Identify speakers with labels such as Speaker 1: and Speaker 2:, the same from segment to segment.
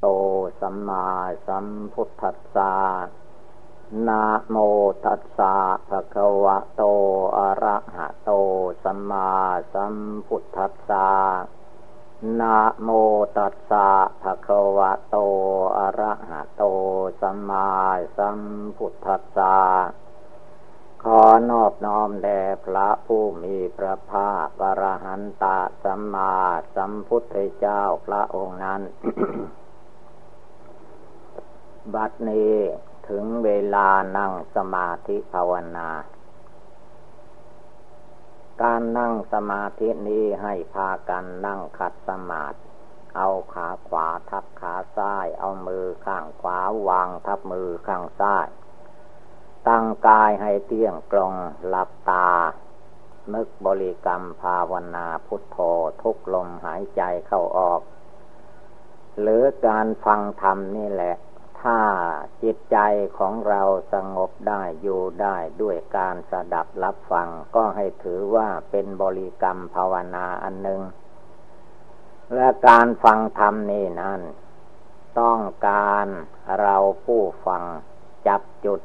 Speaker 1: โตสัมมาสัมพุทธัสสะนะโมตัสสะภะคะวะโต อะระหะโต สัมมาสัมพุทธัสสะนะโมตัสสะภะคะวะโต อะระหะโต สัมมาสัมพุทธัสสะขอนอบน้อมแด่พระผู้มีพระภาคอรหันตสัมมาสัมพุทธเจ้าพระองค์นั้น บัดนี้ถึงเวลานั่งสมาธิภาวนา การนั่งสมาธินี้ให้พากันนั่งขัดสมาธิเอาขาขวาทับขาซ้าย เอามือข้างขวาวางทับมือข้างซ้าย ตั้งกายให้เตี้ยงตรงหลับตานึกบริกรรมภาวนาพุทโธทุกลมหายใจเข้าออก หรือการฟังธรรมนี่แหละ ถ้าจิตใจของเราสงบได้อยู่ได้ด้วยการสดับรับฟัง ก็ให้ถือว่าเป็นบริกรรมภาวนาอันหนึ่งและการฟังธรรมนี่นั้น ต้องการเราผู้ฟังจับจุด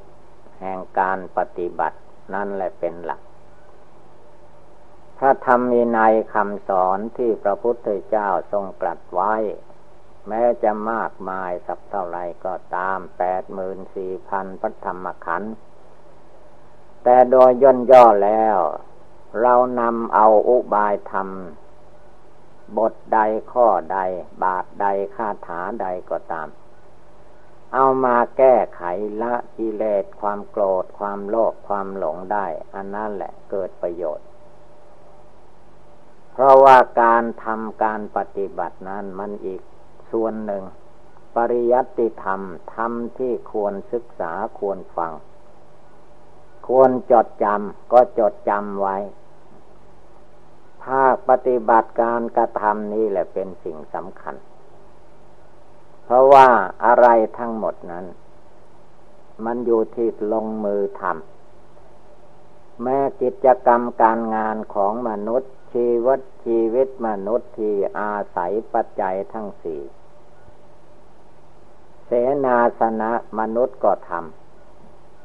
Speaker 1: แห่งการปฏิบัตินั่นแหละเป็นหลัก พระธรรมมีในคำสอนที่พระพุทธเจ้าทรงตรัสไว้ แม้จะมากมายสักเท่าไรก็ตามแปดหมื่นสี่พันพระธรรมขันธ์แต่โดยย่นย่อแล้ว เรานำเอาอุบายธรรม บทใดข้อใด บาทใดคาถาใดก็ตาม เอามาแก้ไขละกิเลสความโกรธความโลภความหลงได้ อันนั้นแหละเกิดประโยชน์ เพราะว่าการทำการปฏิบัตินั้นมันอีก ส่วนหนึ่ง ปริยัติธรรม ธรรมที่ควรศึกษาควรฟัง ควรจดจำก็จดจำไว้ ภาคปฏิบัติการกระทำนี้แหละเป็นสิ่งสำคัญ เพราะว่าอะไรทั้งหมดนั้น มันอยู่ที่ลงมือทำแม้กิจกรรมการงานของมนุษย์ชีวิตชีวิตมนุษย์ที่อาศัยปัจจัยทั้งสี่ เสนาสนะมนุษย์ก็ท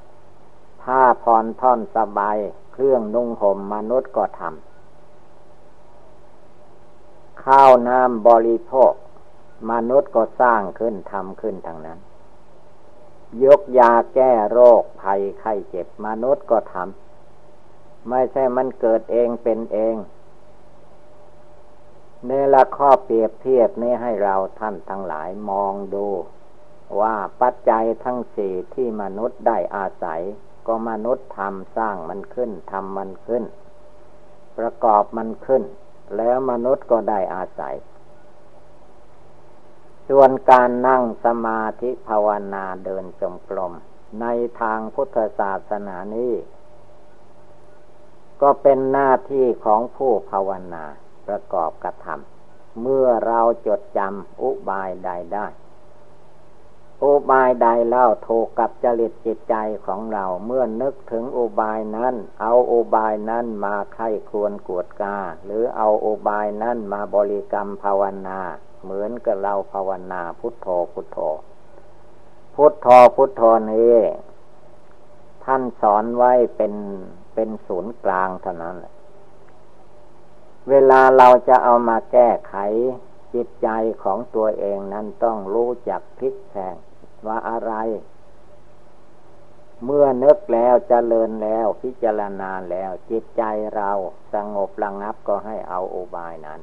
Speaker 1: ำผ้าพรท่อนสบายเครื่องนุ่งห่มมนุษย์ก็ทำข้าวน้ำบริโภค มนุษย์ก็สร้างขึ้นทำขึ้นทางนั้น ยกยาแก้โรคภัยไข้เจ็บมนุษย์ก็ทำไม่ใช่มันเกิดเองเป็นเองเนละข้อเปรียบเทียบนี้ให้เราท่านทั้งหลายมองดู ว่าปัจจัยทั้งสี่ที่มนุษย์ได้อาศัย ก็มนุษย์ทำสร้างมันขึ้นทำมันขึ้น ประกอบมันขึ้น แล้วมนุษย์ก็ได้อาศัย ส่วนการนั่งสมาธิภาวนาเดินจงกรมในทางพุทธศาสนานี้ ก็เป็นหน้าที่ของผู้ภาวนาประกอบกระทำเมื่อเราจดจำอุบายใดได้ อุบายใดเล่าถูกกับจริตจิตใจของเราเมื่อนึกถึงอุบายนั้น เอาอุบายนั้นมาไข้ควรกวดกา หรือเอาอุบายนั้นมาบริกรรมภาวนา เหมือนกับเราภาวนาพุทโธพุทโธ พุทโธพุทโธนี้ท่านสอนไว้เป็นเป็นศูนย์กลางเท่านั้น เวลาเราจะเอามาแก้ไข จิตใจของตัวเองนั้นต้องรู้จักพลิกแพงว่าอะไร เมื่อนึกแล้วจเจริญแล้วพิจารณาแล้วจิตใจเราสงบระงับก็ให้เอาอุบายนั้น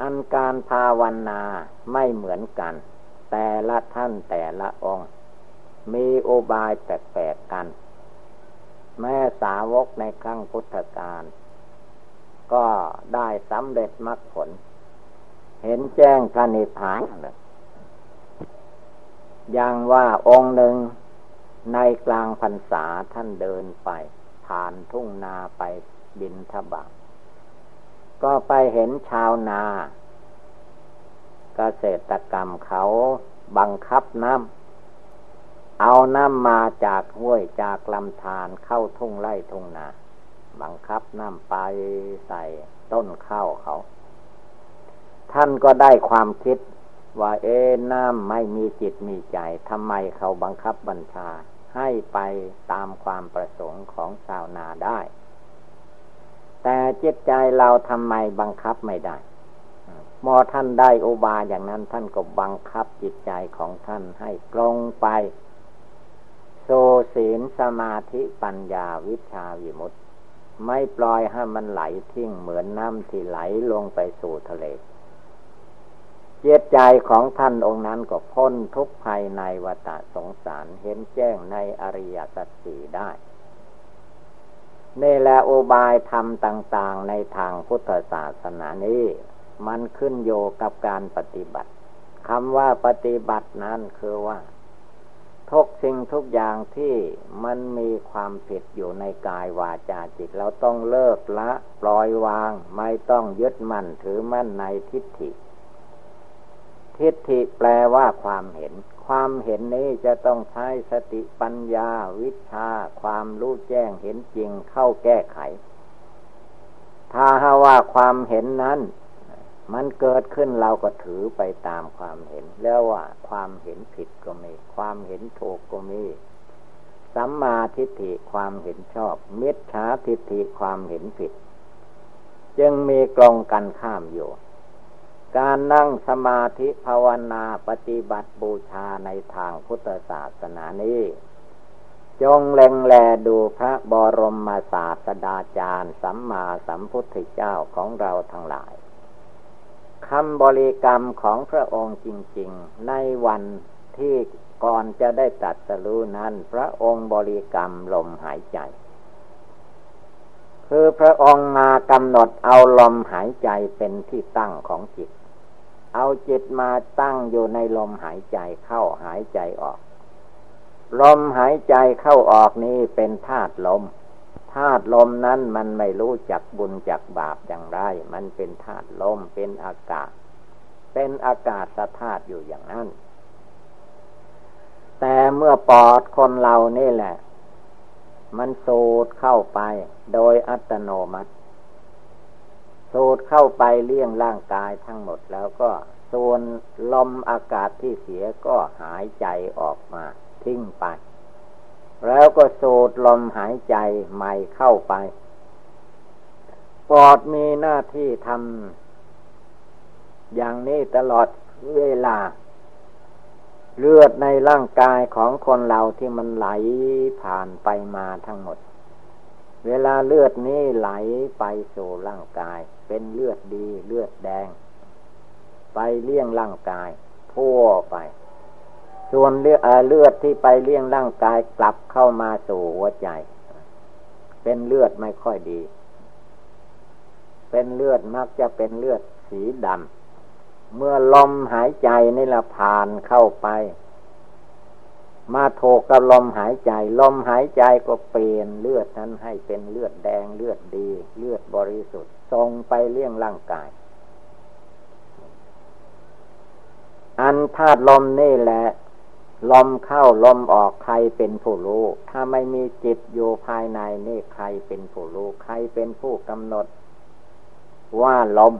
Speaker 1: อันการภาวนาไม่เหมือนกัน แต่ละท่านแต่ละองค์ มีอุบายแปลกๆกัน แม่สาวกในครั้งพุทธกาล ก็ได้สำเร็จมรรคผล เห็นแจ้งพระนิพพานยอย่างว่าองค์หนึ่งในกลางพรรษาท่านเดินไป ผ่านทุ่งนาไปบินทบาทก็ไปเห็นชาวนาเกษตรกรรมเขาบังคับน้ำเอาน้ำมาจากห้วยจากลำธารเข้าทุ่งไร่ทุ่งนา บังคับน้ำไปใส่ต้นข้าวเขา ท่านก็ได้ความคิดว่าเอ๊น้ำไม่มีจิตมีใจทำไมเขาบังคับบัญชา ให้ไปตามความประสงค์ของชาวนาได้ แต่จิตใจเราทำไมบังคับไม่ได้มอท่านได้อุบาอย่างนั้นท่านก็บังคับจิตใจของท่านให้ตรงไปโซศีลสมาธิปัญญาวิชาวิมุตติ ไม่ปล่อยให้มันไหลทิ้งเหมือนน้ำที่ไหลลงไปสู่ทะเลเจตใจของท่านองค์นั้นก็พ้นทุกภัยในวัฏสงสารเห็นแจ้งในอริยสัจสี่ได้นี่แหละอุบายธรรมต่างๆ ในทางพุทธศาสนานี้ มันขึ้นโยกับการปฏิบัติคำว่าปฏิบัตินั้นคือว่า ทุกสิ่งทุกอย่างที่มันมีความผิดอยู่ในกายวาจาจิต เราต้องเลิกละปล่อยวาง ไม่ต้องยึดมั่นถือมั่นในทิฏฐิ ทิฏฐิแปลว่าความเห็น ความเห็นนี้จะต้องใช้สติปัญญาวิชา ความรู้แจ้งเห็นจริงเข้าแก้ไข ถ้าหาว่าความเห็นนั้น มันเกิดขึ้นเราก็ถือไปตามความเห็น แล้วว่าความเห็นผิดก็มี ความเห็นถูกก็มีสัมมาทิฏฐิความเห็นชอบ มิจฉาทิฏฐิความเห็นผิด จึงมีกลงกันข้ามอยู่ การนั่งสมาธิภาวนาปฏิบัติบูชาในทางพุทธศาสนานี้ จงเล็งแลดูพระบรมศาสดาจารย์ สัมมาสัมพุทธเจ้าของเราทั้งหลาย คำบริกรรมของพระองค์จริง ๆ ในวันที่ก่อนจะได้ตัดสรู้นั้น พระองค์บริกรรมลมหายใจ คือพระองค์มากำหนดเอาลมหายใจเป็นที่ตั้งของจิต เอาจิตมาตั้งอยู่ในลมหายใจเข้าหายใจออก ลมหายใจเข้าออกนี้เป็นธาตุลม ธาตุลมนั้นมันไม่รู้จักบุญจักบาปอย่างไร มันเป็นธาตุลมเป็นอากาศ เป็นอากาศสธาตุอยู่อย่างนั้น แต่เมื่อปอดคนเรานี่แหละ มันสูดเข้าไปโดยอัตโนมัติสูดเข้าไปเลี้ยงร่างกายทั้งหมดแล้วก็ส่วนลมอากาศที่เสียก็หายใจออกมา ทิ้งไป แล้วก็สูดลมหายใจใหม่เข้าไป ปอดมีหน้าที่ทำอย่างนี้ตลอดเวลา เลือดในร่างกายของคนเราที่มันไหลผ่านไปมาทั้งหมด เวลาเลือดนี้ไหลไปสู่ร่างกาย เป็นเลือดดีเลือดแดง ไปเลี้ยงร่างกาย ทั่วไป ส่วนเลือดเลือดที่ไปเลี้ยงร่างกายกลับเข้ามาสู่หัวใจ เป็นเลือดไม่ค่อยดี เป็นเลือดมักจะเป็นเลือดสีดำ เมื่อลมหายใจนี่ละผ่านเข้าไป มาโถกกับลมหายใจ ลมหายใจก็เปลี่ยนเลือดนั้นให้เป็นเลือดแดงเลือดดี เลือดบริสุทธิ์ส่งไปเลี้ยงร่างกาย อันธาตุลมนี่แหละ ลมเข้าลมออกใครเป็นผู้รู้ ถ้าไม่มีจิตอยู่ภายในนี่ใครเป็นผู้รู้ ใครเป็นผู้กำหนด ว่าลม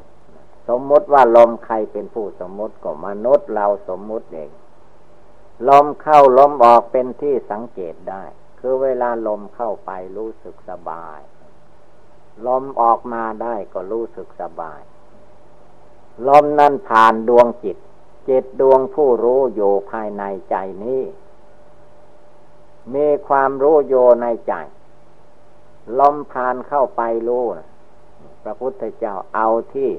Speaker 1: สมมติว่าลมใครเป็นผู้สมมติก็มนุษย์เราสมมติเองลมเข้าลมออกเป็นที่สังเกตได้ คือเวลาลมเข้าไปรู้สึกสบาย ลมออกมาได้ก็รู้สึกสบาย ลมนั้นผ่านดวงจิต จิตดวงผู้รู้อยู่ภายในใจนี้ มีความรู้โยในใจ ลมผ่านเข้าไปรู้พระพุทธเจ้าเอาที่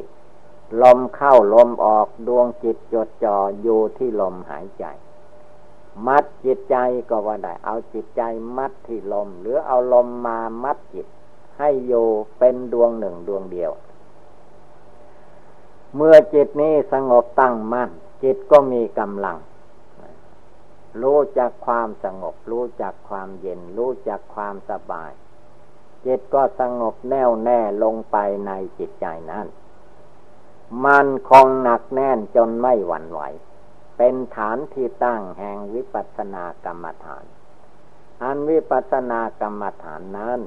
Speaker 1: ลมเข้าลมออกดวงจิตจดจ่ออยู่ที่ลมหายใจ มัดจิตใจก็ว่าได้ เอาจิตใจมัดที่ลม หรือเอาลมมามัดจิต ให้อยู่เป็นดวงหนึ่งดวงเดียว เมื่อจิตนี้สงบตั้งมั่น จิตก็มีกำลัง รู้จักความสงบ รู้จักความเย็น รู้จักความสบาย จิตก็สงบแน่วแน่ลงไปในจิตใจนั้น มันคงหนักแน่นจนไม่หวั่นไหว เป็นฐานที่ตั้งแห่งวิปัสสนากรรมฐาน อันวิปัสสนากรรมฐานนั้น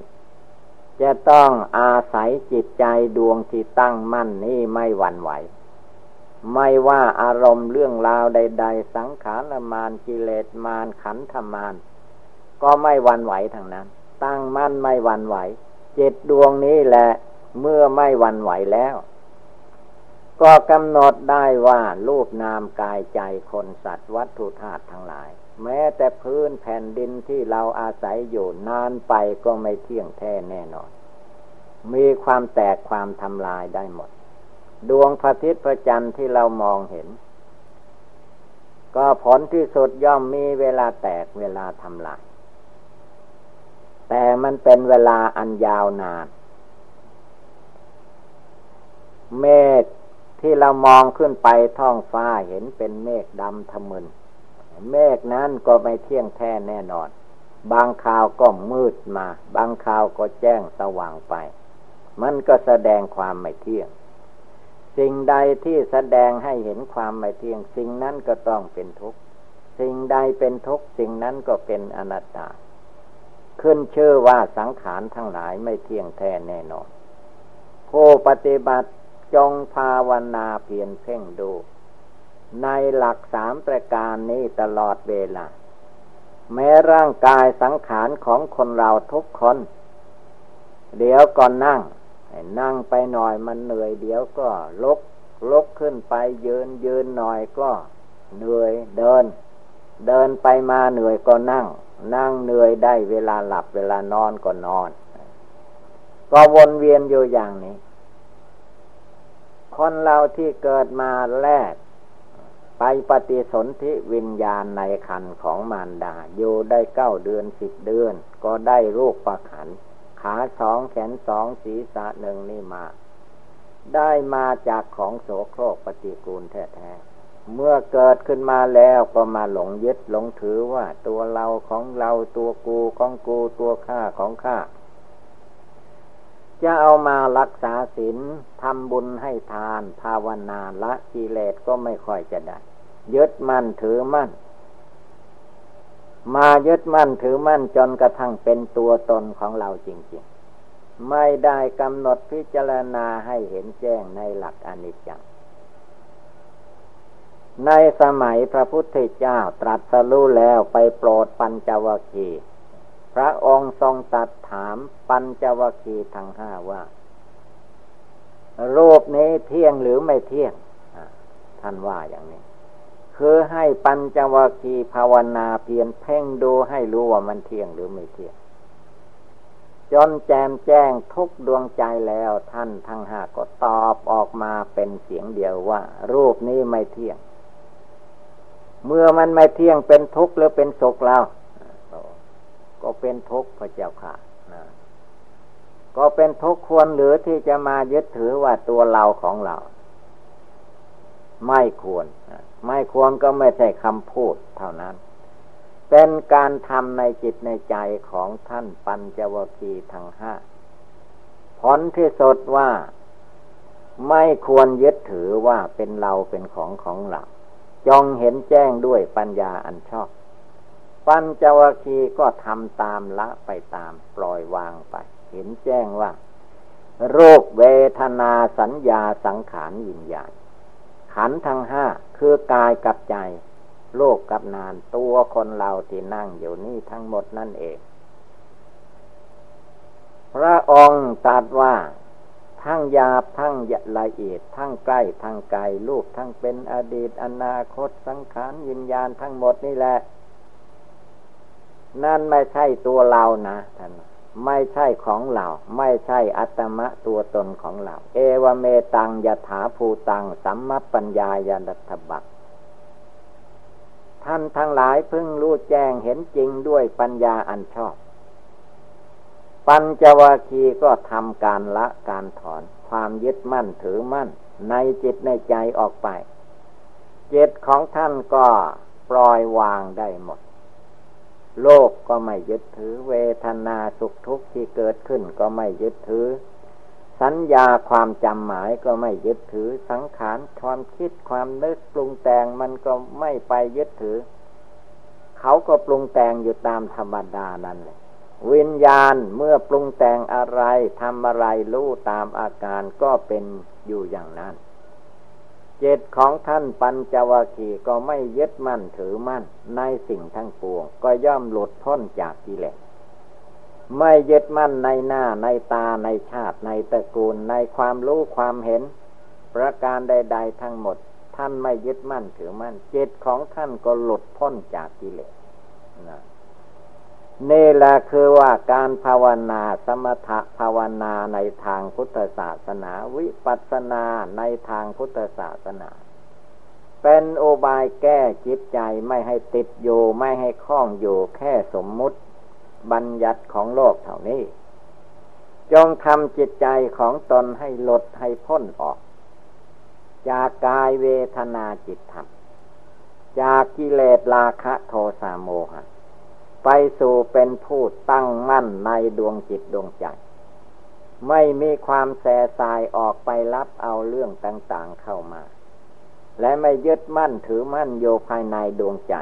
Speaker 1: จะต้องอาศัยจิตใจดวงที่ตั้งมั่นนี้ไม่หวั่นไหว ไม่ว่าอารมณ์เรื่องราวใด ๆ สังขารมานกิเลสมานขันธมาน ก็ไม่วันไหวทางนั้น ตั้งมั่นไม่วันไหว เจิตดวงนี้แหละเมื่อไม่วันไหวแล้ว ก็กำหนดได้ว่ารูปนามกายใจคนสัตว์วัตถุธาตุทั้งหลาย แม้แต่พื้นแผ่นดินที่เราอาศัยอยู่นานไปก็ไม่เที่ยงแท้แน่นอน มีความแตกความทำลายได้หมด ดวงพระอาทิตย์พระจันทร์ที่เรามองเห็น ก็ผลที่สุดย่อมมีเวลาแตกเวลาทำลาย แต่มันเป็นเวลาอันยาวนาน เมฆที่เรามองขึ้นไปท้องฟ้าเห็นเป็นเมฆดำทะมึน เมฆนั้นก็ไม่เที่ยงแท้แน่นอน บางคราวก็มืดมา บางคราวก็แจ้งสว่างไป มันก็แสดงความไม่เที่ยง สิ่งใดที่แสดงให้เห็นความไม่เที่ยง สิ่งนั้นก็ต้องเป็นทุกข์ สิ่งใดเป็นทุกข์สิ่งนั้นก็เป็นอนัตตา ขึ้นเชื่อว่าสังขารทั้งหลายไม่เที่ยงแท้แน่นอนผู้ปฏิบัติจงภาวนาเพียรเพ่งดู ในหลักสามประการนี้ตลอดเวลา แม้ร่างกายสังขารของคนเราทุกคน เดี๋ยวก่อนนั่ง นั่งไปหน่อยมันเหนื่อยเดี๋ยวก็ลุกลุกขึ้นไปยืนยืนหน่อยก็เหนื่อยเดิน เดินไปมาเหนื่อยก็นั่ง นั่งเหนื่อยได้เวลาหลับเวลานอนก็นอน ก็วนเวียนอยู่อย่างนี้ คนเราที่เกิดมาแรก ไปปฏิสนธิวิญญาณในคันของมารดาอยู่ได้เก้าเดือนสิบเดือน ก็ได้รูปประขัน ขาสองแขนสองศีรษะหนึ่งนี่มา ได้มาจากของโสโครกปฏิกูลแท้ๆ เมื่อเกิดขึ้นมาแล้วก็มาหลงยึดหลงถือว่า ตัวเราของเราตัวกูของกูตัวข้าของข้าจะเอามารักษาศีลทำบุญให้ทาน ภาวนาละกิเลสก็ไม่ค่อยจะได้ยึดมั่นถือมั่น มายึดมั่นถือมั่นจนกระทั่งเป็นตัวตนของเราจริง ๆ ไม่ได้กำหนดพิจารณาให้เห็นแจ้งในหลักอนิจจ์ในสมัยพระพุทธเจ้าตรัสรู้แล้วไปโปรดปัญจวคีพระองค์ทรงตัดถามปัญจวคีทั้งห้าว่ารูปนี้เที่ยงหรือไม่เที่ยงท่านว่าอย่างนี้ คือให้ปัญจวัคคีภาวนาเพียรเพ่งดูให้รู้ว่ามันเที่ยงหรือไม่เที่ยง จนแจมแจ้งทุกดวงใจแล้วท่านทั้งห้าก็ตอบออกมาเป็นเสียงเดียวว่า รูปนี้ไม่เที่ยง เมื่อมันไม่เที่ยงเป็นทุกข์หรือเป็นสุขแล้วก็เป็นทุกข์พระเจ้าค่ะนะก็เป็นทุกข์ควรหรือที่จะมายึดถือว่าตัวเราของเรา ไม่ควร ไม่ควรก็ไม่ใช่คำพูดเท่านั้น เป็นการทำในจิตในใจของท่านปัญจวคีทั้งห้าผลที่สุดว่า ไม่ควรยึดถือว่าเป็นเราเป็นของของเราจองเห็นแจ้งด้วยปัญญาอันชอบ ปัญจวคีก็ทำตามละไปตามปล่อยวางไป เห็นแจ้งว่า โรคเวทนาสัญญาสังขารวิญญาณ ขันทั้งห้าคือกายกับใจ โลกกับนานตัวคนเราที่นั่งอยู่นี่ทั้งหมดนั่นเอง พระองค์ตรัสว่าทั้งยาบทั้งละเอียดทั้งใกล้ทั้งไกลลูกทั้งเป็นอดีตอนาคตสังขารวิญญาณทั้งหมดนี่แหละ นั่นไม่ใช่ตัวเรานะท่าน ไม่ใช่ของเรา ไม่ใช่อัตมะตัวตนของเรา เอวเมตังยถาภูตัง สัมมปัญญายานัตบักท่านทั้งหลายเพิ่งรู้แจ้งเห็นจริงด้วยปัญญาอันชอบ ปัญจวาคีก็ทำการละการถอน ความยึดมั่นถือมั่น ในจิตในใจออกไปจิตของท่านก็ปล่อยวางได้หมด โลกก็ไม่ยึดถือ เวทนาสุขทุกข์ที่เกิดขึ้นก็ไม่ยึดถือ สัญญาความจำหมายก็ไม่ยึดถือ สังขารความคิดความนึกปรุงแต่งมันก็ไม่ไปยึดถือ เขาก็ปรุงแต่งอยู่ตามธรรมดานั่นแหละวิญญาณเมื่อปรุงแต่งอะไรทำอะไรรู้ตามอาการก็เป็นอยู่อย่างนั้น จิตของท่านปัญจวคีก็ไม่ยึดมั่นถือมั่นในสิ่งทั้งปวง ก็ย่อมหลุดพ้นจากกิเลสไม่ยึดมั่นในหน้าในตาในชาติในตระกูลในความรู้ความเห็น ประการใด ๆ ทั้งหมด ท่านไม่ยึดมั่นถือมั่นจิตของท่านก็หลุดพ้นจากกิเลสนะ นี่แหละคือว่าการภาวนาสมถภาวนาในทางพุทธศาสนา วิปัสสนาในทางพุทธศาสนา เป็นโอบายแก้จิตใจไม่ให้ติดอยู่ไม่ให้คล้องอยู่แค่สมมุติบัญญัติของโลกเท่านี้ จงทำจิตใจของตนให้ลดให้พ้นออก จากกายเวทนาจิตธรรม จากกิเลสราคะโทสะโมหะ ไปสู่เป็นผู้ตั้งมั่นในดวงจิตดวงใจ ไม่มีความแสสายออกไปรับเอาเรื่องต่างๆเข้ามา และไม่ยึดมั่นถือมั่นโยภายในดวงใจ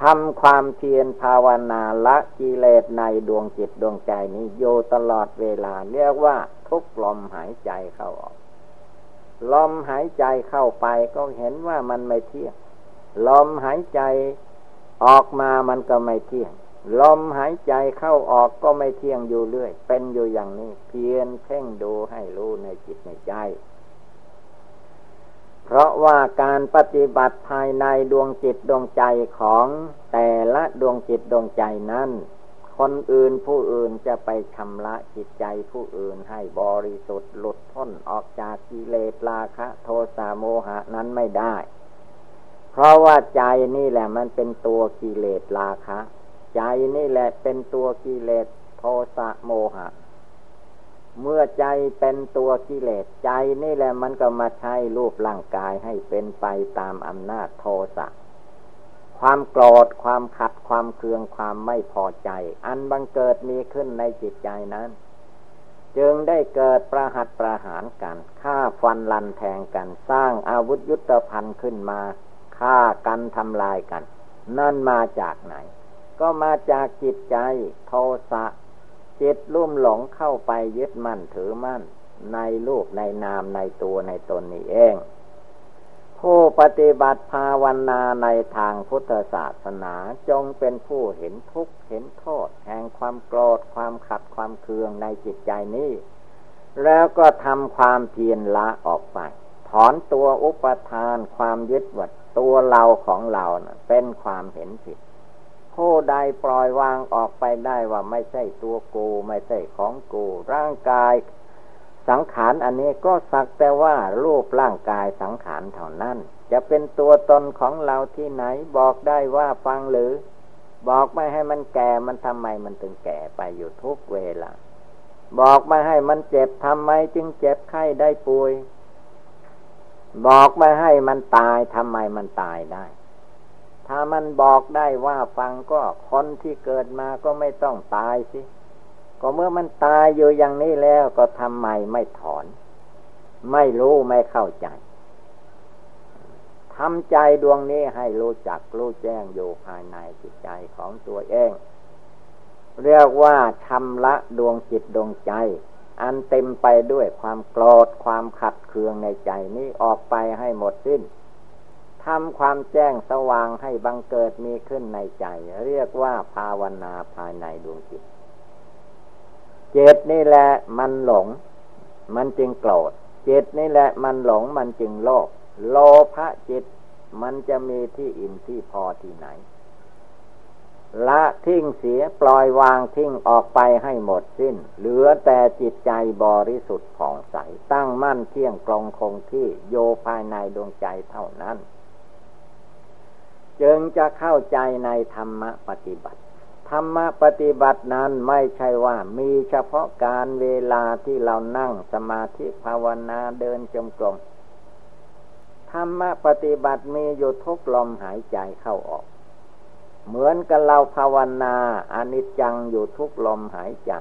Speaker 1: ทำความเพียรภาวนาละกิเลสในดวงจิตดวงใจนี้โยตลอดเวลา เรียกว่าทุกลมหายใจเข้าออก ลมหายใจเข้าไปก็เห็นว่ามันไม่เที่ยงลมหายใจ ออกมามันก็ไม่เที่ยง ลมหายใจเข้าออกก็ไม่เที่ยงอยู่เรื่อย เป็นอยู่อย่างนี้ เพียรเพ่งดูให้รู้ในจิตในใจ เพราะว่าการปฏิบัติภายในดวงจิตดวงใจของแต่ละดวงจิตดวงใจนั้น คนอื่นผู้อื่นจะไปชำระจิตใจผู้อื่นให้บริสุทธิ์หลุดพ้นออกจากกิเลสราคะ โทสะโมหะนั้นไม่ได้ เพราะว่าใจนี่แหละมันเป็นตัวกิเลสราคะ ใจนี่แหละเป็นตัวกิเลสโทสะโมหะ เมื่อใจเป็นตัวกิเลสใจนี่แหละมันก็มาใช้รูปร่างกายให้เป็นไปตามอำนาจโทสะความโกรธความขัดความเคืองความไม่พอใจ อันบังเกิดมีขึ้นในจิตใจนั้น จึงได้เกิดประหัตประหารกันฆ่าฟันลันแทงกันสร้างอาวุธยุทธภัณฑ์ขึ้นมา ฆ่ากันทำลายกัน นั่นมาจากไหน ก็มาจากจิตใจโทสะจิตลุ่มหลงเข้าไปยึดมั่นถือมั่น ในรูปในนามในตัวในตนนี้เอง ผู้ปฏิบัติภาวนาในทางพุทธศาสนาจงเป็นผู้เห็นทุกข์เห็นโทษ แห่งความโกรธความขัดความเคืองในจิตใจนี้ แล้วก็ทำความเพียรละออกไป ถอนตัวอุปทานความยึดวัด ตัวเราของเรานะเป็นความเห็นผิด ผู้ใดปล่อยวางออกไปได้ว่าไม่ใช่ตัวกูไม่ใช่ของกู ร่างกายสังขารอันนี้ก็สักแต่ว่ารูปร่างกายสังขารเท่านั้น จะเป็นตัวตนของเราที่ไหนบอกได้ว่าฟังหรือ บอกไม่ให้มันแก่มันทำไมมันถึงแก่ไปอยู่ทุกเวลาบอกไม่ให้มันเจ็บทำไมจึงเจ็บไข้ได้ป่วย บอกไม่ให้มันตายทำไมมันตายได้ ถ้ามันบอกได้ว่าฟังก็คนที่เกิดมาก็ไม่ต้องตายสิ ก็เมื่อมันตายอยู่อย่างนี้แล้วก็ทำไมไม่ถอน ไม่รู้ไม่เข้าใจทำใจดวงนี้ให้รู้จักรู้แจ้งอยู่ภายในจิตใจของตัวเอง เรียกว่าชำระดวงจิตดวงใจ อันเต็มไปด้วยความโกรธความขัดเคืองในใจนี้ออกไปให้หมดสิ้นทำความแจ้งสว่างให้บังเกิดมีขึ้นในใจ เรียกว่าภาวนาภายในดวงจิต เจตนี่แหละมันหลง มันจึงโกรธเจตนี่แหละมันหลงมันจึงโลภโลภะจิตมันจะมีที่อิ่มที่พอที่ไหน ละทิ้งเสียปล่อยวางทิ้งออกไปให้หมดสิ้น เหลือแต่จิตใจบริสุทธิ์ผ่องใส ตั้งมั่นเที่ยงกรองคงที่โยภายในดวงใจเท่านั้น จึงจะเข้าใจในธรรมปฏิบัติ ธรรมปฏิบัตินั้นไม่ใช่ว่ามีเฉพาะการเวลาที่เรานั่งสมาธิภาวนาเดินจมกรมธรรมปฏิบัติมีอยู่ทุกลมหายใจเข้าออก เหมือนกับเราภาวนาอนิจจังอยู่ทุกลมหายใจ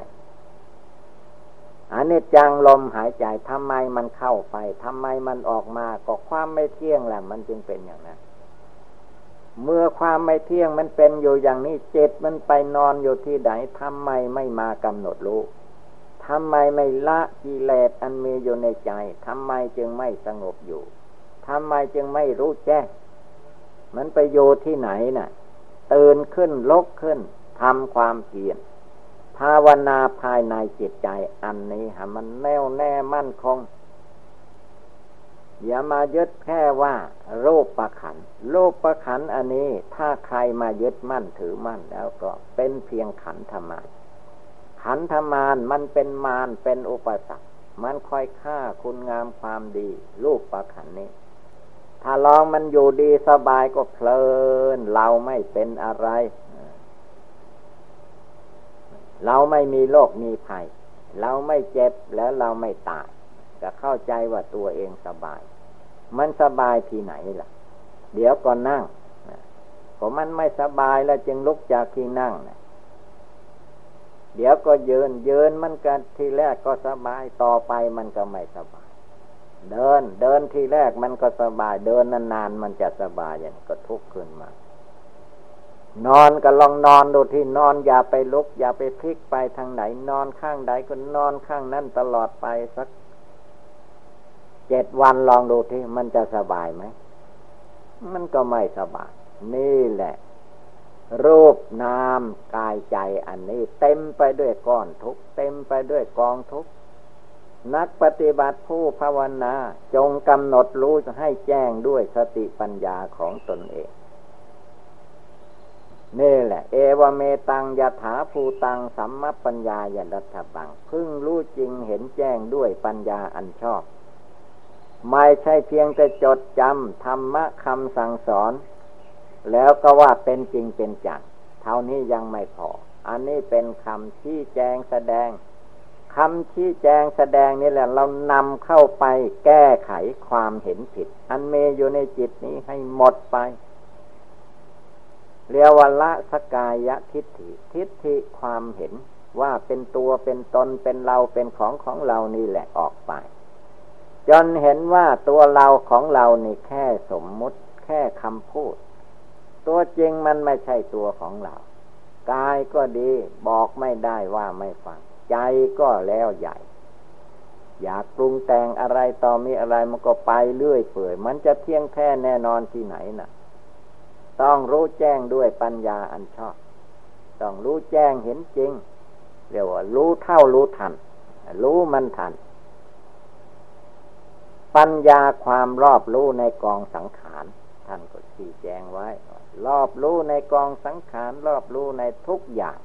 Speaker 1: อนิจจังลมหายใจทำไมมันเข้าไปทำไมมันออกมาก็ความไม่เที่ยงแหละมันจึงเป็นอย่างนั้นเมื่อความไม่เที่ยงมันเป็นอยู่อย่างนี้เจ็ดมันไปนอนอยู่ที่ไหนทำไมไม่มากำหนดรู้ทำไมไม่ละกิเลสอันมีอยู่ในใจทำไมจึงไม่สงบอยู่ทำไมจึงไม่รู้แจ้งมันไปอยู่ที่ไหนนะ่ะ ตื่นขึ้นลกขึ้นทำความเพียรภาวนาภายในจิตใจอันนี้ฮะมันแน่วแน่มั่นคง อย่ามายึดแค่ว่า โรูประขันโรูประขันอันนี้ ถ้าใครมายึดมั่นถือมั่นแล้วก็เป็นเพียงขันธมานขันธมานมันเป็นมารเป็นอุปสรรคมันคอยฆ่าคุณงามความดี รูปประขันนี้ ถ้าลองมันอยู่ดีสบายก็เพลิน เราไม่เป็นอะไร เราไม่มีโรคมีภัย เราไม่เจ็บแล้วเราไม่ตายจะเข้าใจว่าตัวเองสบาย มันสบายที่ไหนล่ะ เดี๋ยวก่อนนั่งผมมันไม่สบายแล้วจึงลุกจากที่นั่งนะเดี๋ยวก็ยืนยืนมันกันทีแรกก็สบายต่อไปมันก็ไม่สบาย เดิน เดินทีแรกมันก็สบาย เดินนานๆมันจะสบายอย่างก็ทุกข์ขึ้นมา นอนก็ลองนอนดูที่นอนอย่าไปลุก อย่าไปพลิกไปทางไหน นอนข้างใดก็นอนข้างนั้นตลอดไปสักเจ็ดวันลองดูที่มันจะสบายไหม มันก็ไม่สบาย นี่แหละ รูปนามกายใจอันนี้ เต็มไปด้วยก้อนทุกเต็มไปด้วยกองทุก นักปฏิบัติผู้ภาวนา จงกำหนดรู้ให้แจ้งด้วยสติปัญญาของตนเอง นี่แหละ เอวเมตังยถาภูตังสัมมปัญญายรัตบัง พึ่งรู้จริงเห็นแจ้งด้วยปัญญาอันชอบ ไม่ใช่เพียงแต่จดจำธรรมะคำสั่งสอน แล้วก็ว่าเป็นจริงเป็นจัง เท่านี้ยังไม่พอ อันนี้เป็นคำชี้แจงแสดง คำชี้แจงแสดงนี่แหละ เรานำเข้าไปแก้ไขความเห็นผิด อันเมอยู่ในจิตนี้ให้หมดไปเรียกว่าละสกายะทิฏฐิ ทิฏฐิความเห็นว่าเป็นตัวเป็นตนเป็นเราเป็นของของเรานี่แหละออกไป จนเห็นว่าตัวเราของเรานี่แค่สมมุติแค่คำพูด ตัวจริงมันไม่ใช่ตัวของเรา กายก็ดีบอกไม่ได้ว่าไม่ฟัง ใจก็แล้วใหญ่ อยากปรุงแต่งอะไรต่อมีอะไรมันก็ไปเรื่อยเปื่อย มันจะเที่ยงแท้แน่นอนที่ไหนนะ่ะ ต้องรู้แจ้งด้วยปัญญาอันชอบ ต้องรู้แจ้งเห็นจริงเรียกว่ารู้เท่ารู้ทัน รู้มันทัน ปัญญาความรอบรู้ในกองสังขารท่านก็ชี้แจงไว้ รอบรู้ในกองสังขารรอบรู้ในทุกอย่าง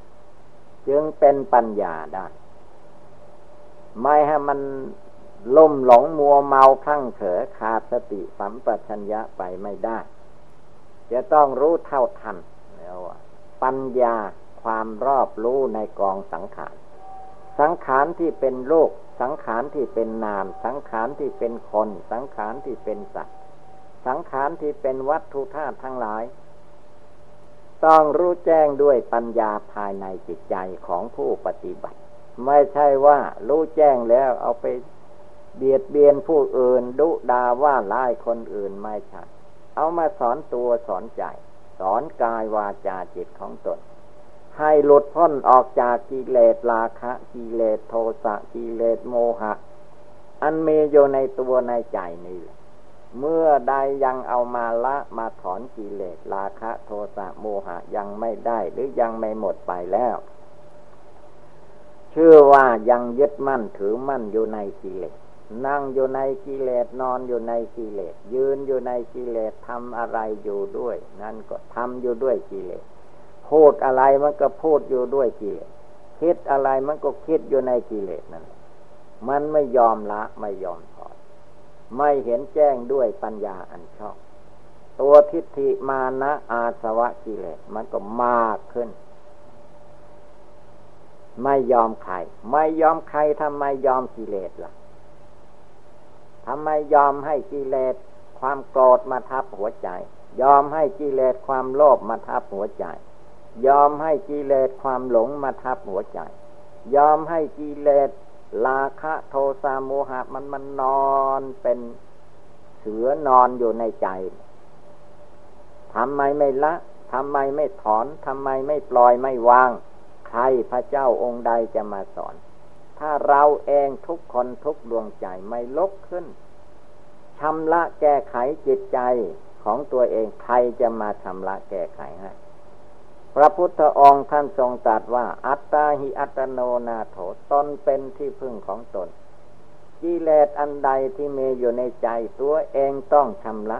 Speaker 1: จึงเป็นปัญญาได้ ไม่ให้มันล่มหลงมัวเมาทั้งเถอขาดสติสัมปชัญญะไปไม่ได้ จะต้องรู้เท่าทันแล้วปัญญาความรอบรู้ในกองสังขาร สังขารที่เป็นโลก สังขารที่เป็นนาม สังขารที่เป็นคน สังขารที่เป็นสัตว์ สังขารที่เป็นวัตถุธาตุทั้งหลาย ต้องรู้แจ้งด้วยปัญญาภายในจิตใจของผู้ปฏิบัติ ไม่ใช่ว่ารู้แจ้งแล้วเอาไปเบียดเบียนผู้อื่นดุดาว่าร้ายคนอื่นไม่ใช่เอามาสอนตัวสอนใจ สอนกายวาจาจิตของตน ให้หลุดพ้นออกจากกิเลสราคะกิเลสโทสะกิเลสโมหะ อันมีอยู่ในตัวในใจนี่ เมื่อใดยังเอามาละมาถอนกิเลสราคะโทสะโมหะยังไม่ได้หรือยังไม่หมดไปแล้ว ชื่อว่ายังยึดมั่นถือมั่นอยู่ในกิเลสนั่งอยู่ในกิเลสนอนอยู่ในกิเลสยืนอยู่ในกิเลสทำอะไรอยู่ด้วย นั่นก็ทำอยู่ด้วยกิเลสพูดอะไรมันก็พูดอยู่ด้วยกิเลสคิดอะไรมันก็คิดอยู่ในกิเลสนั่นมันไม่ยอมละไม่ยอม ไม่เห็นแจ้งด้วยปัญญาอันชอบ ตัวทิฏฐิมานะอาสวะกิเลสมันก็มากขึ้น ไม่ยอมใคร ไม่ยอมใครทำไมยอมกิเลสล่ะทำไมยอมให้กิเลสความโกรธมาทับหัวใจ ยอมให้กิเลสความโลภมาทับหัวใจ ยอมให้กิเลสความหลงมาทับหัวใจ ยอมให้กิเลส ราคะโทสะโมหะมันมันนอนเป็นเสือนอนอยู่ในใจทำไมไม่ละทำไมไม่ถอนทำไมไม่ปล่อยไม่วาง ใครพระเจ้าองค์ใดจะมาสอน ถ้าเราเองทุกคนทุกดวงใจไม่ลกขึ้นชำระแก้ไขจิตใจของตัวเองใครจะมาชำระแก้ไขให้ พระพุทธองค์ท่านทรงตรัสว่า อัตตาหิอัตโนนาโถตนเป็นที่พึ่งของตนกิเลสอันใดที่มีอยู่ในใจตัวเองต้องชำระ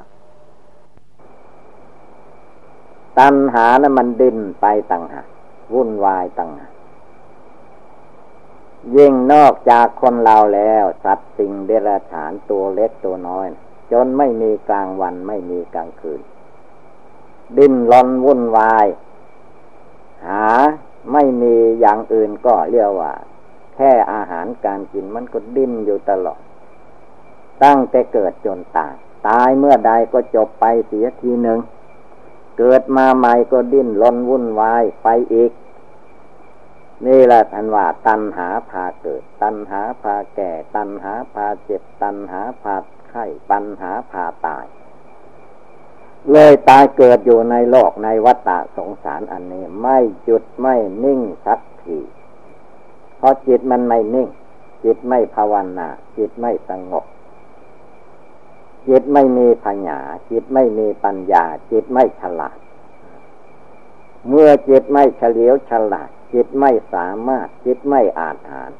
Speaker 1: ตัณหานะมันดินไปต่างหากวุ่นวายต่างหากยิ่งนอกจากคนเราแล้ว สัตว์สิ่งเดรัจฉานตัวเล็กตัวน้อย จนไม่มีกลางวันไม่มีกลางคืน ดิ้นรนวุ่นวาย หาไม่มีอย่างอื่นก็เรียกว่า แค่อาหารการกินมันก็ดิ้นอยู่ตลอด ตั้งแต่เกิดจนตาย ตายเมื่อใดก็จบไปเสียทีหนึ่ง เกิดมาใหม่ก็ดิ้นรนวุ่นวายไปอีก นี่แหละท่านว่า ตัณหาพาเกิด ตัณหาพาแก่ ตัณหาพาเจ็บ ตัณหาพาไข้ปัญหาพาตาย เลยตายเกิดอยู่ในโลกในวัฏสงสารอันนี้ ไม่จุดไม่นิ่งสักทีเพราะจิตมันไม่นิ่ง จิตไม่ภาวนา จิตไม่สงบ จิตไม่มีปัญญาจิตไม่มีปัญญา จิตไม่ฉลาด เมื่อจิตไม่เฉลียวฉลาด จิตไม่สามารถ จิตไม่อาจหาร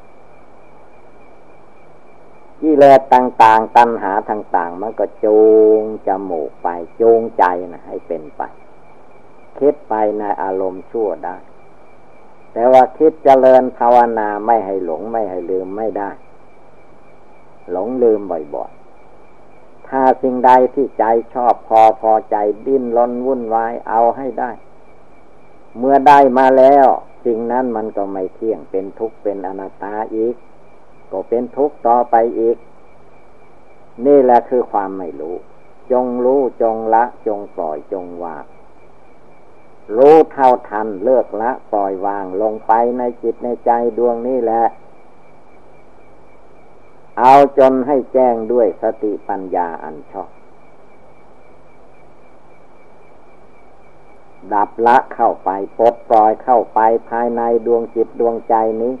Speaker 1: กิเลสต่าง ๆ ตัณหาต่าง ๆ มันก็จูงจมูกไปจูงใจนะให้เป็นไป คิดไปในอารมณ์ชั่วได้ แต่ว่าคิดเจริญภาวนาไม่ให้หลงไม่ให้ลืมไม่ได้ หลงลืมบ่อยๆ ถ้าสิ่งใดที่ใจชอบพอพอใจดิ้นรนวุ่นวายเอาให้ได้ เมื่อได้มาแล้ว สิ่งนั้นมันก็ไม่เที่ยงเป็นทุกข์เป็นอนัตตาอีก ก็เป็นทุกข์ต่อไปอีก นี่แหละคือความไม่รู้ จงรู้จงละ จงปล่อยจงวางรู้เท่าทันเลิกละ ปล่อยวางลงไปในจิตในใจดวงนี้แหละ เอาจนให้แจ้งด้วยสติปัญญาอันชอบ ดับละเข้าไปปลดปล่อยเข้าไปภายในดวงจิตดวงใจนี้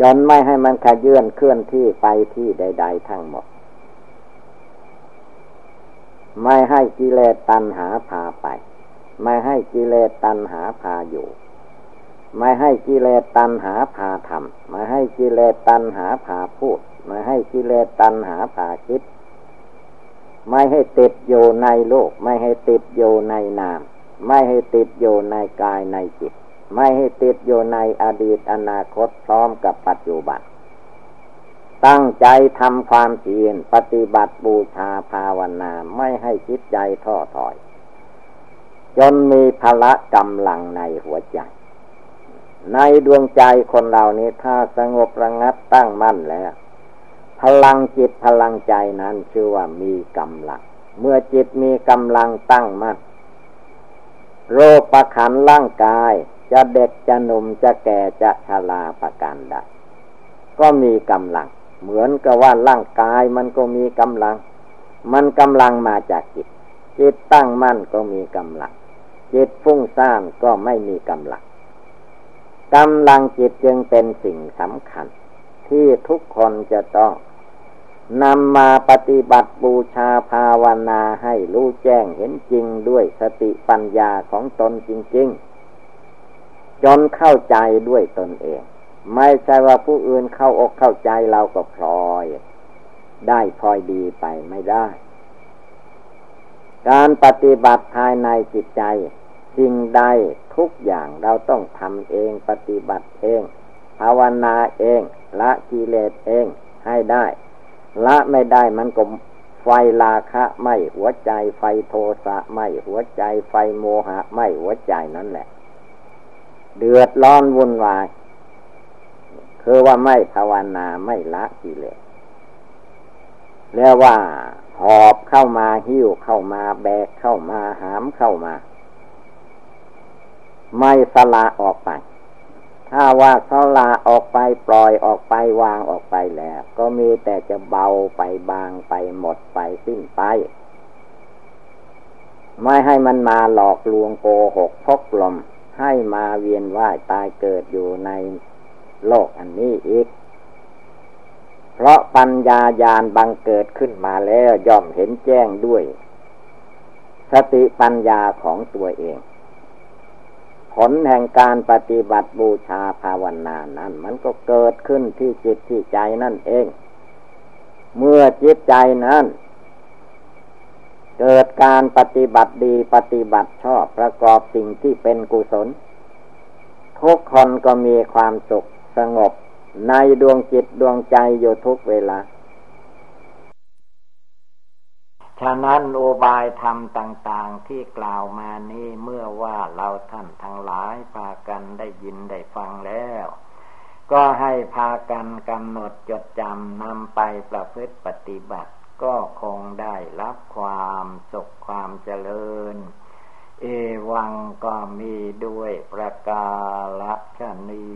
Speaker 1: จนไม่ให้มันขยื่นเคลื่อนที่ไปที่ใด ๆ ทั้งหมด ไม่ให้กิเลสตัณหาพาไป ไม่ให้กิเลสตัณหาพาอยู่ ไม่ให้กิเลสตัณหาพาทำไม่ให้กิเลสตัณหาพาพูด ไม่ให้กิเลสตัณหาพาคิด ไม่ให้ติดอยู่ในโลก ไม่ให้ติดอยู่ในนาม ไม่ให้ติดอยู่ในกายในจิต ไม่ให้ติดอยู่ในอดีตอนาคตพร้อมกับปัจจุบัน ตั้งใจทำความเพียรปฏิบัติบูชาภาวนาไม่ให้จิตใจท้อถอย จนมีพละกำลังในหัวใจ ในดวงใจคนเหล่านี้ถ้าสงบระงับตั้งมั่นแล้ว พลังจิตพลังใจนั้นชื่อว่ามีกำลัง เมื่อจิตมีกำลังตั้งมั่นโรคประขันร่างกาย จะเด็กจะหนุ่มจะแก่จะชราประการใดก็มีกำลัง เหมือนกับว่าร่างกายมันก็มีกำลัง มันกำลังมาจากจิต จิตตั้งมั่นก็มีกำลัง จิตฟุ้งซ่านก็ไม่มีกำลังกำลังจิตจึงเป็นสิ่งสำคัญ ที่ทุกคนจะต้องนำมาปฏิบัติบูชาภาวนาให้รู้แจ้งเห็นจริงด้วยสติปัญญาของตนจริง ๆ จนเข้าใจด้วยตนเอง ไม่ใช่ว่าผู้อื่นเข้าอกเข้าใจเราก็พลอย ได้พลอยดีไปไม่ได้ การปฏิบัติภายในจิตใจสิ่งใดทุกอย่างเราต้องทำเองปฏิบัติเอง ภาวนาเอง ละกิเลสเองให้ได้ ละไม่ได้มันก็ไฟลาคะไม่หัวใจไฟโทสะไม่หัวใจไฟโมหะไม่หัวใจนั่นแหละ เดือดร้อนวุ่นวาย คือว่าไม่ภาวนาไม่ละกิเลสแล้วว่า หอบเข้ามาหิ้วเข้ามาแบกเข้ามาหามเข้ามา ไม่สละออกไป ถ้าว่าเขาลาออกไปปล่อยออกไปวางออกไปแล้ว ก็มีแต่จะเบาไปบางไปหมดไปสิ้นไปไม่ให้มันมาหลอกลวงโกหกพกลม ให้มาเวียนว่ายตายเกิดอยู่ในโลกอันนี้อีก เพราะปัญญาญาณบังเกิดขึ้นมาแล้วย่อมเห็นแจ้งด้วย สติปัญญาของตัวเอง ผลแห่งการปฏิบัติบูชาภาวนานั้น มันก็เกิดขึ้นที่จิตที่ใจนั่นเอง เมื่อจิตใจนั้น เกิดการปฏิบัติดีปฏิบัติชอบประกอบสิ่งที่เป็นกุศล ทุกคนก็มีความสุขสงบ ในดวงจิตดวงใจอยู่ทุกเวลา ฉะนั้นโอบายธรรมต่างๆที่กล่าวมานี้เมื่อว่าเราท่านทั้งหลายพากันได้ยินได้ฟังแล้วก็ให้พากันกำหนดจดจำนำไปประพฤติปฏิบัติ ก็คงได้รับความสุขความเจริญ เอวังก็มีด้วยประกาศชนี